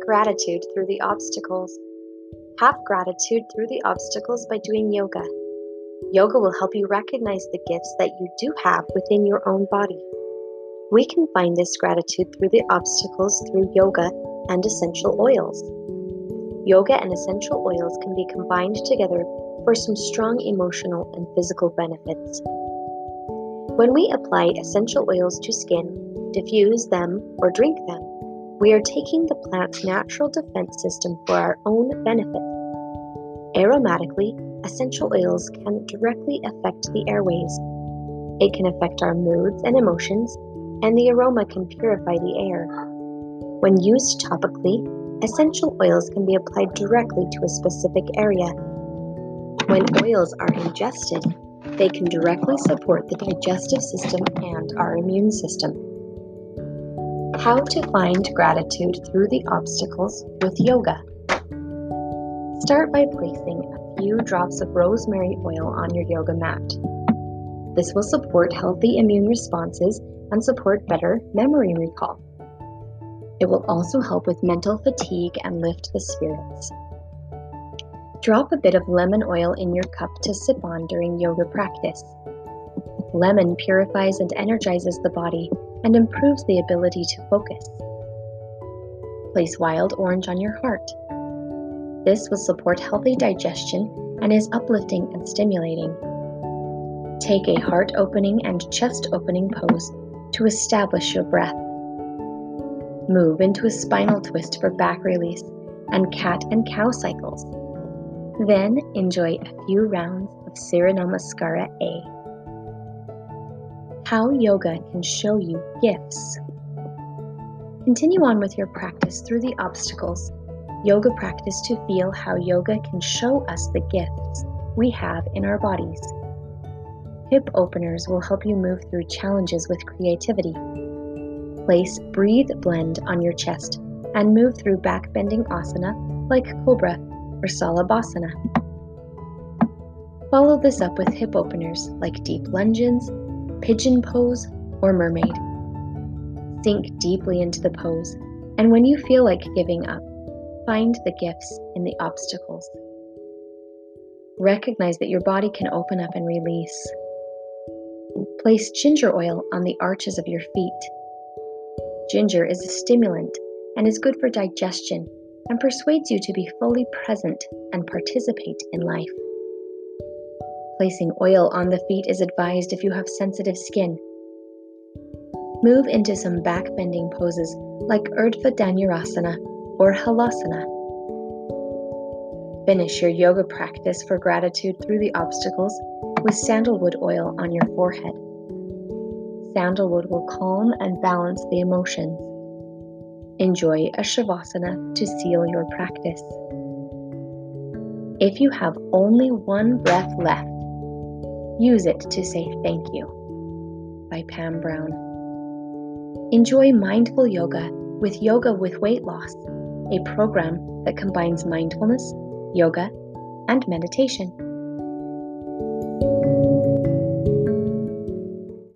gratitude through the obstacles. Have gratitude through the obstacles by doing yoga. Yoga will help you recognize the gifts that you do have within your own body. We can find this gratitude through the obstacles through yoga and essential oils. Yoga and essential oils can be combined together for some strong emotional and physical benefits. When we apply essential oils to skin, diffuse them, or drink them, we are taking the plant's natural defense system for our own benefit. Aromatically, essential oils can directly affect the airways. It can affect our moods and emotions, and the aroma can purify the air. When used topically, essential oils can be applied directly to a specific area. When oils are ingested, they can directly support the digestive system and our immune system. How to find gratitude through the obstacles with yoga. Start by placing a few drops of rosemary oil on your yoga mat. This will support healthy immune responses and support better memory recall. It will also help with mental fatigue and lift the spirits. Drop a bit of lemon oil in your cup to sip on during yoga practice. Lemon purifies and energizes the body and improves the ability to focus. Place wild orange on your heart. This will support healthy digestion and is uplifting and stimulating. Take a heart opening and chest opening pose to establish your breath. Move into a spinal twist for back release and cat and cow cycles. Then enjoy a few rounds of Surya A how yoga can show you gifts. Continue on with your practice through the obstacles. Yoga practice to feel how yoga can show us the gifts we have in our bodies. Hip openers will help you move through challenges with creativity. Place Breathe Blend on your chest and move through back bending asana like Cobra or Salabhasana. Follow this up with hip openers like deep lunges pigeon pose, or mermaid. Sink deeply into the pose, and when you feel like giving up, find the gifts in the obstacles. Recognize that your body can open up and release. Place ginger oil on the arches of your feet. Ginger is a stimulant and is good for digestion and persuades you to be fully present and participate in life. Placing oil on the feet is advised if you have sensitive skin. Move into some back bending poses like Urdhva Dhanurasana or Halasana. Finish your yoga practice for gratitude through the obstacles with sandalwood oil on your forehead. Sandalwood will calm and balance the emotions. Enjoy a Shavasana to seal your practice. If you have only one breath left, Use it to say thank you by Pam Brown. Enjoy mindful yoga with Yoga with Weight Loss, a program that combines mindfulness, yoga, and meditation.